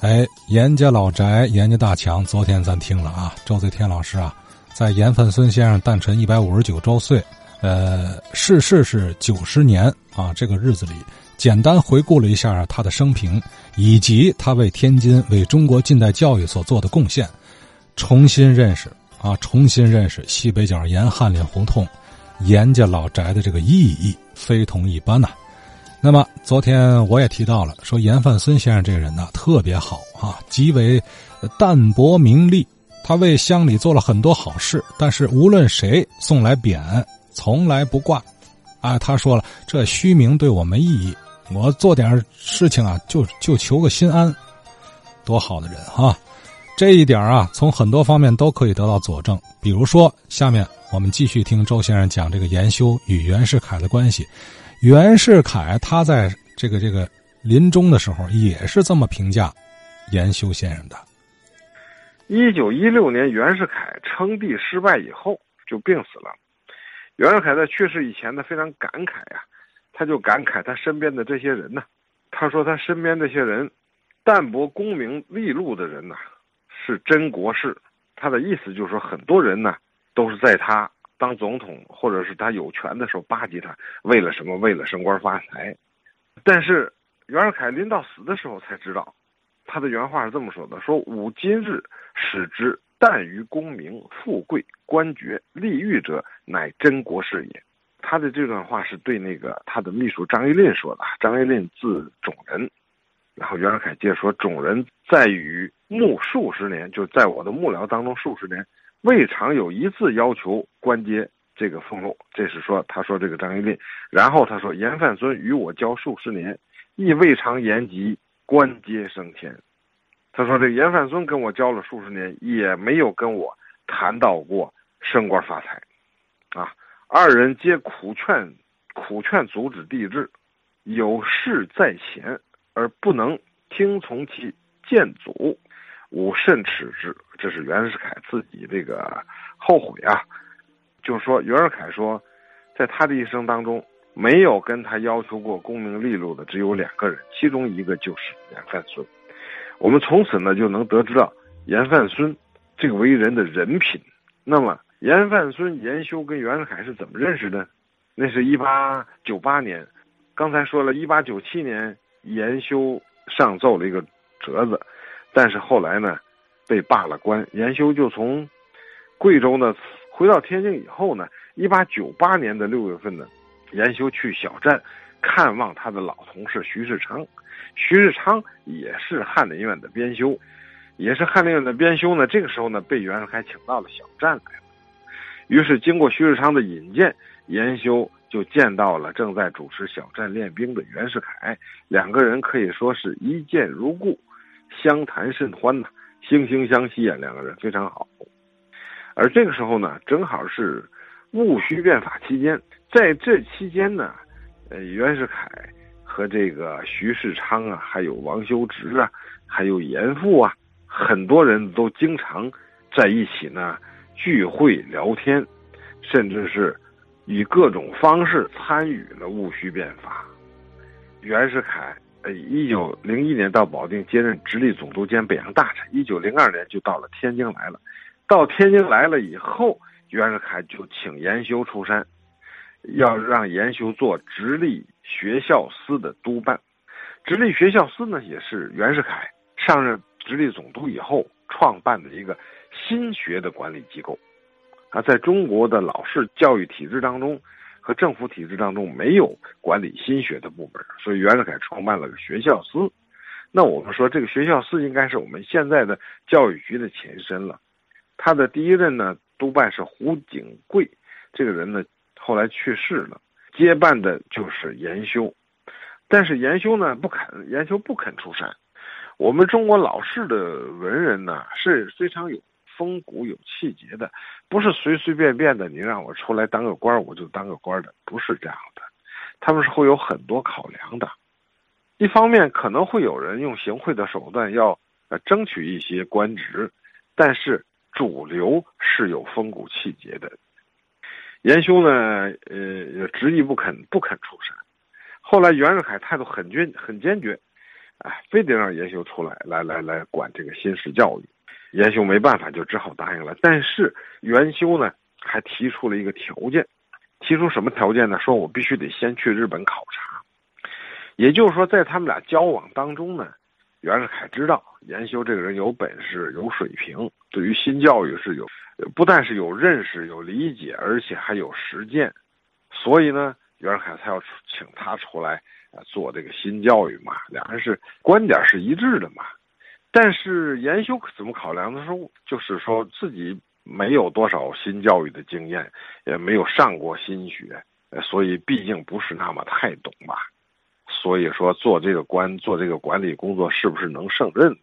哎，严家老宅，严家大墙。昨天咱听了啊，周翠天老师啊，在严范孙先生诞辰一百五十九周岁，呃，逝世是九十年啊。这个日子里，简单回顾了一下他的生平，以及他为天津、为中国近代教育所做的贡献，重新认识啊，重新认识西北角严汉岭胡同严家老宅的这个意义，非同一般呐。那么昨天我也提到了，说严范孙先生这个人呢特别好啊，极为淡泊名利。他为乡里做了很多好事，但是无论谁送来匾，从来不挂。啊，他说了，这虚名对我没意义，我做点事情啊，就就求个心安。多好的人哈！这一点啊，从很多方面都可以得到佐证。比如说，下面我们继续听周先生讲这个严修与袁世凯的关系。袁世凯他在这个这个临终的时候也是这么评价严修先生的。一九一六年，袁世凯称帝失败以后就病死了。袁世凯在去世以前呢，非常感慨呀，他就感慨他身边的这些人呢，他说他身边这些人淡泊功名利禄的人呢，是真国士。他的意思就是说，很多人呢都是在他。当总统或者是他有权的时候巴结他，为了什么？为了升官发财。但是袁世凯临到死的时候才知道，他的原话是这么说的：“说吾今日使之淡于功名、富贵、官爵、利欲者，乃真国士也。”他的这段话是对那个他的秘书张一令说的。张一令字种人，然后袁世凯接着说：“种人在于幕数十年，就在我的幕僚当中数十年。”未尝有一次要求官阶这个俸禄，这是说他说这个张一令，然后他说严范孙与我交数十年，亦未尝言及官阶升迁。他说这严范孙跟我交了数十年，也没有跟我谈到过升官发财，啊，二人皆苦劝苦劝阻止帝制，有事在前而不能听从其谏阻。吾甚耻之，这是袁世凯自己这个后悔啊。就是说，袁世凯说，在他的一生当中，没有跟他要求过功名利禄的只有两个人，其中一个就是严范孙。我们从此呢就能得知到严范孙这个为人的人品。那么，严范孙、严修跟袁世凯是怎么认识的？那是一八九八年，刚才说了一八九七年，严修上奏了一个折子。但是后来呢，被罢了官。严修就从贵州呢回到天津以后呢，一八九八年的六月份呢，严修去小站看望他的老同事徐世昌。徐世昌也是翰林院的编修，也是翰林院的编修呢。这个时候呢，被袁世凯请到了小站来了。于是经过徐世昌的引荐，严修就见到了正在主持小站练兵的袁世凯，两个人可以说是一见如故。相谈甚欢呐，惺惺相惜啊，两个人非常好。而这个时候呢，正好是戊戌变法期间，在这期间呢，呃，袁世凯和这个徐世昌啊，还有王修直啊，还有严复啊，很多人都经常在一起呢聚会聊天，甚至是以各种方式参与了戊戌变法。袁世凯。一九零一年到保定接任直隶总督兼北洋大臣，一九零二年就到了天津来了。到天津来了以后，袁世凯就请严修出山，要让严修做直隶学校司的督办。直隶学校司呢，也是袁世凯上任直隶总督以后创办的一个新学的管理机构。啊，在中国的老式教育体制当中。和政府体制当中没有管理新学的部门，所以袁世凯创办了个学校司。那我们说，这个学校司应该是我们现在的教育局的前身了。他的第一任呢，督办是胡景贵，这个人呢后来去世了，接办的就是严修。但是严修呢不肯，严修不肯出山。我们中国老式的文人呢是非常有。风骨有气节的，不是随随便便的。你让我出来当个官我就当个官的，不是这样的。他们是会有很多考量的。一方面可能会有人用行贿的手段要呃争取一些官职，但是主流是有风骨气节的。严修呢，呃，执意不肯不肯出山。后来袁世凯态度很坚很坚决，啊，非得让严修出来，来来来管这个新式教育。严修没办法，就只好答应了。但是元修呢，还提出了一个条件，提出什么条件呢？说我必须得先去日本考察。也就是说，在他们俩交往当中呢，袁世凯知道严修这个人有本事、有水平，对于新教育是有，不但是有认识、有理解，而且还有实践。所以呢，袁世凯才要请他出来啊做这个新教育嘛。两人是观点是一致的嘛。但是严修怎么考量的时候，就是说自己没有多少新教育的经验，也没有上过新学，所以毕竟不是那么太懂吧。所以说做这个官做这个管理工作是不是能胜任，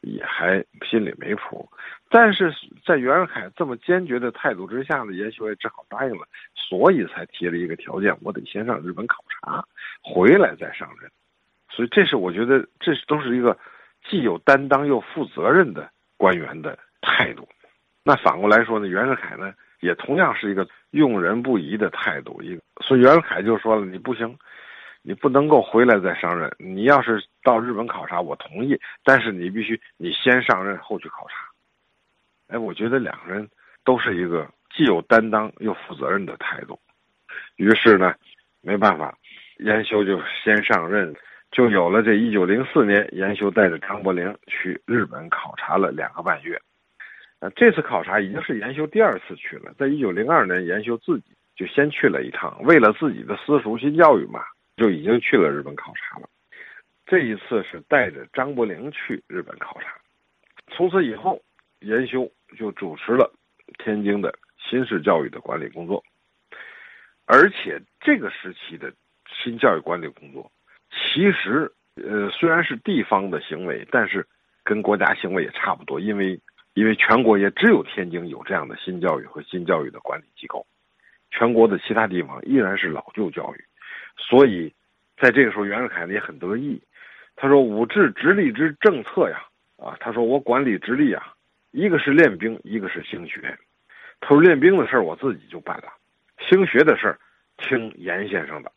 也还心里没谱。但是在袁世凯这么坚决的态度之下呢，严修也只好答应了，所以才提了一个条件：我得先上日本考察，回来再上任。所以这是我觉得这都是一个既有担当又负责任的官员的态度。那反过来说呢，袁世凯呢也同样是一个用人不疑的态度。一个，所以袁世凯就说了：“你不行。”你不能够回来再上任。你要是到日本考察，我同意，但是你必须你先上任后去考察。哎，我觉得两个人都是一个既有担当又负责任的态度。于是呢，没办法，严修就先上任，就有了这一九零四年，严修带着张伯苓去日本考察了两个半月。呃，这次考察已经是严修第二次去了。在一九零二年，严修自己就先去了一趟，为了自己的私塾新教育嘛。就已经去了日本考察了，这一次是带着张伯苓去日本考察。从此以后，严修就主持了天津的新式教育的管理工作。而且这个时期的新教育管理工作，其实呃虽然是地方的行为，但是跟国家行为也差不多，因为因为全国也只有天津有这样的新教育和新教育的管理机构，全国的其他地方依然是老旧教育。所以，在这个时候，袁世凯呢也很得意。他说：“武治直隶之政策呀，啊，他说我管理直隶啊，一个是练兵，一个是兴学。他说练兵的事儿我自己就办了，兴学的事儿听严先生的，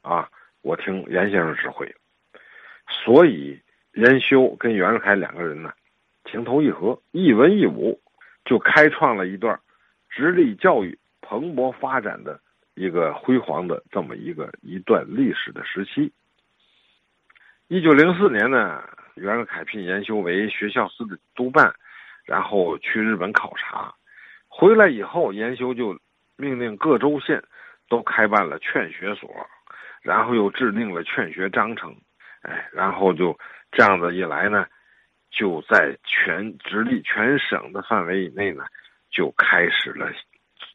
啊，我听严先生指挥。所以，严修跟袁世凯两个人呢，情投意合，一文一武，就开创了一段直隶教育蓬勃发展的。”一个辉煌的这么一个一段历史的时期。一九零四年呢，袁世凯聘严修为学校司的督办，然后去日本考察，回来以后，严修就命令各州县都开办了劝学所，然后又制定了劝学章程，哎，然后就这样子一来呢，就在全直隶全省的范围以内呢，就开始了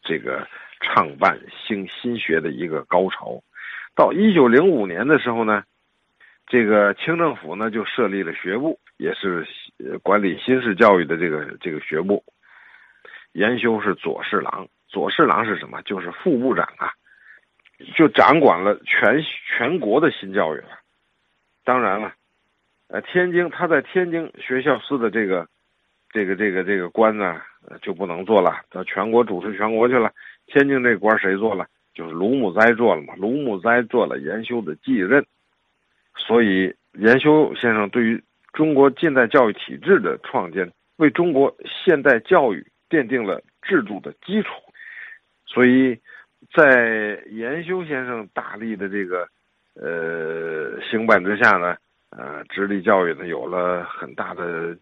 这个。创办新新学的一个高潮，到一九零五年的时候呢，这个清政府呢就设立了学部，也是管理新式教育的这个这个学部。严修是左侍郎，左侍郎是什么？就是副部长啊，就掌管了全全国的新教育了。当然了，呃，天津他在天津学校司的这个这个这个这个官呢就不能做了，到全国主持全国去了。天津这官谁做了？就是卢木栽做了嘛。卢木栽做了严修的继任，所以严修先生对于中国近代教育体制的创建，为中国现代教育奠定了制度的基础。所以，在严修先生大力的这个呃兴办之下呢，呃，直隶教育呢有了很大的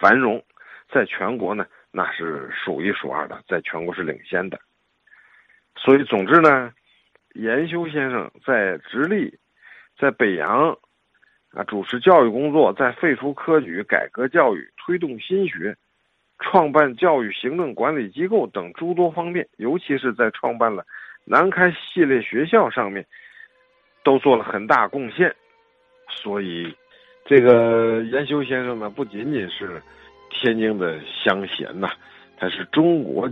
繁荣，在全国呢那是数一数二的，在全国是领先的。所以，总之呢，严修先生在直隶，在北洋，啊，主持教育工作，在废除科举、改革教育、推动新学、创办教育行政管理机构等诸多方面，尤其是在创办了南开系列学校上面，都做了很大贡献。所以，这个严修先生呢，不仅仅是天津的乡贤呐，他是中国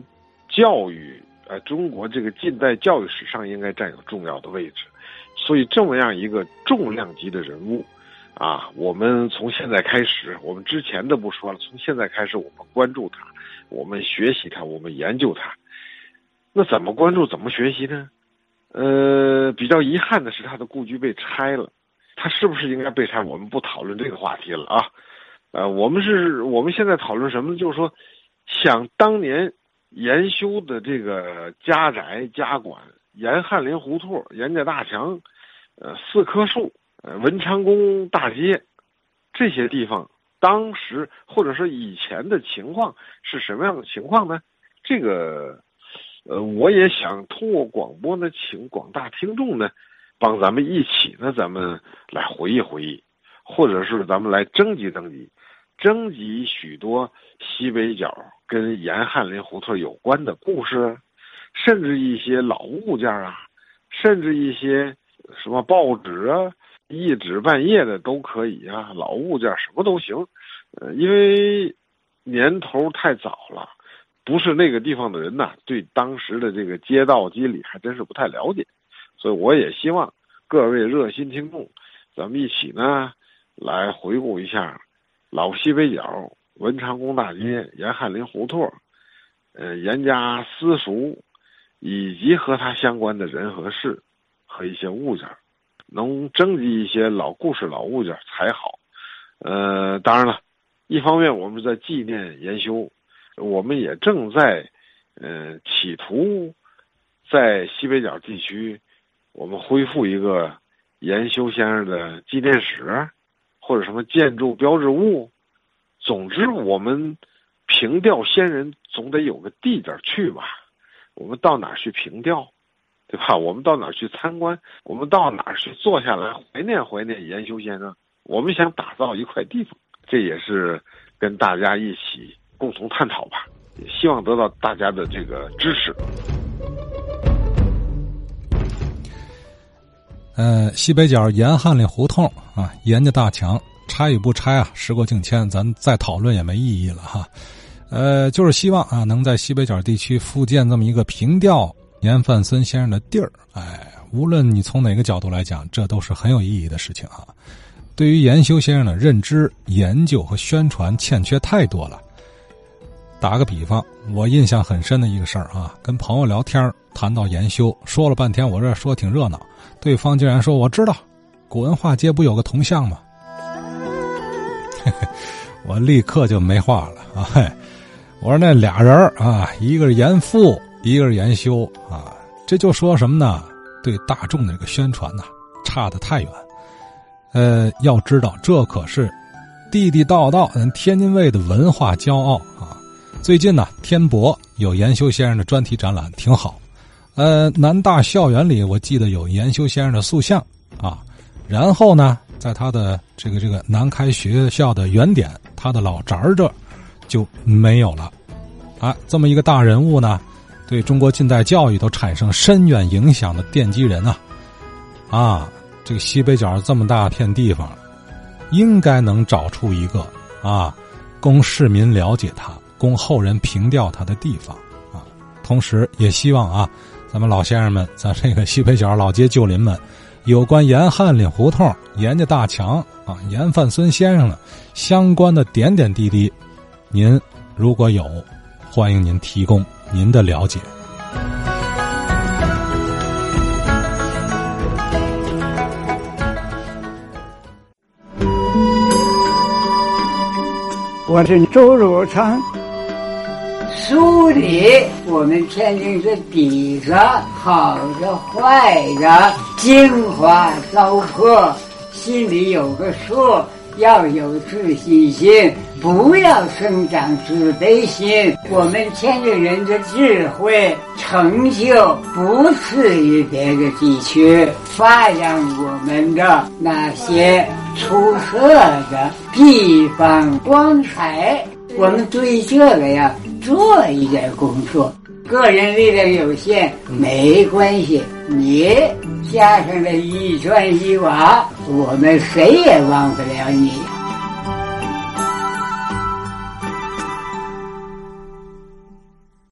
教育。呃，中国这个近代教育史上应该占有重要的位置，所以这么样一个重量级的人物，啊，我们从现在开始，我们之前的不说了，从现在开始，我们关注他，我们学习他，我们研究他。那怎么关注，怎么学习呢？呃，比较遗憾的是，他的故居被拆了，他是不是应该被拆？我们不讨论这个话题了啊。呃，我们是我们现在讨论什么呢？就是说，想当年研修的这个家宅家馆，严翰林胡同、严家大墙，呃，四棵树，呃，文昌宫大街，这些地方，当时或者说以前的情况是什么样的情况呢？这个，呃，我也想通过广播呢，请广大听众呢，帮咱们一起呢，咱们来回忆回忆，或者是咱们来征集征集。征集许多西北角跟严翰林胡同有关的故事，甚至一些老物件啊，甚至一些什么报纸啊，一纸半页的都可以啊，老物件什么都行。呃，因为年头太早了，不是那个地方的人呐，对当时的这个街道机理还真是不太了解，所以我也希望各位热心听众，咱们一起呢来回顾一下。老西北角、文昌宫大街、严翰林胡同，呃，严家私塾，以及和他相关的人和事，和一些物件，能征集一些老故事、老物件才好。呃，当然了，一方面我们在纪念研修，我们也正在，呃，企图在西北角地区，我们恢复一个研修先生的纪念室。或者什么建筑标志物，总之我们凭吊先人总得有个地点去吧？我们到哪儿去凭吊，对吧？我们到哪儿去参观？我们到哪儿去坐下来怀念怀念严修先生？我们想打造一块地方，这也是跟大家一起共同探讨吧。也希望得到大家的这个支持。呃，西北角严翰林胡同啊，严家大墙拆与不拆啊？时过境迁，咱再讨论也没意义了哈。呃，就是希望啊，能在西北角地区复建这么一个平调严范孙先生的地儿。哎，无论你从哪个角度来讲，这都是很有意义的事情啊。对于严修先生的认知、研究和宣传欠缺太多了。打个比方，我印象很深的一个事儿啊，跟朋友聊天谈到研修，说了半天，我这说挺热闹。对方竟然说：“我知道，古文化街不有个铜像吗？” 我立刻就没话了啊！我说那俩人啊，一个是严复，一个是研修啊，这就说什么呢？对大众的这个宣传呐，差得太远。呃，要知道这可是地地道道嗯天津卫的文化骄傲啊！最近呢，天博有研修先生的专题展览，挺好。呃，南大校园里，我记得有研修先生的塑像啊。然后呢，在他的这个这个南开学校的原点，他的老宅这就没有了。啊，这么一个大人物呢，对中国近代教育都产生深远影响的奠基人啊，啊，这个西北角这么大片地方，应该能找出一个啊，供市民了解他、供后人凭吊他的地方啊。同时也希望啊。咱们老先生们，咱这个西北角老街旧邻们，有关严汉岭胡同、严家大墙啊、严范孙先生的相关的点点滴滴，您如果有，欢迎您提供您的了解。我是周汝昌。书里，我们天津是底子好的坏的，精华糟粕，心里有个数，要有自信心，不要生长自卑心。我们天津人的智慧成就不次于别的地区，发扬我们的那些出色的地方光彩。我们对这个呀。做一点工作，个人力量有限没关系，你加上了一砖一瓦，我们谁也忘不了你。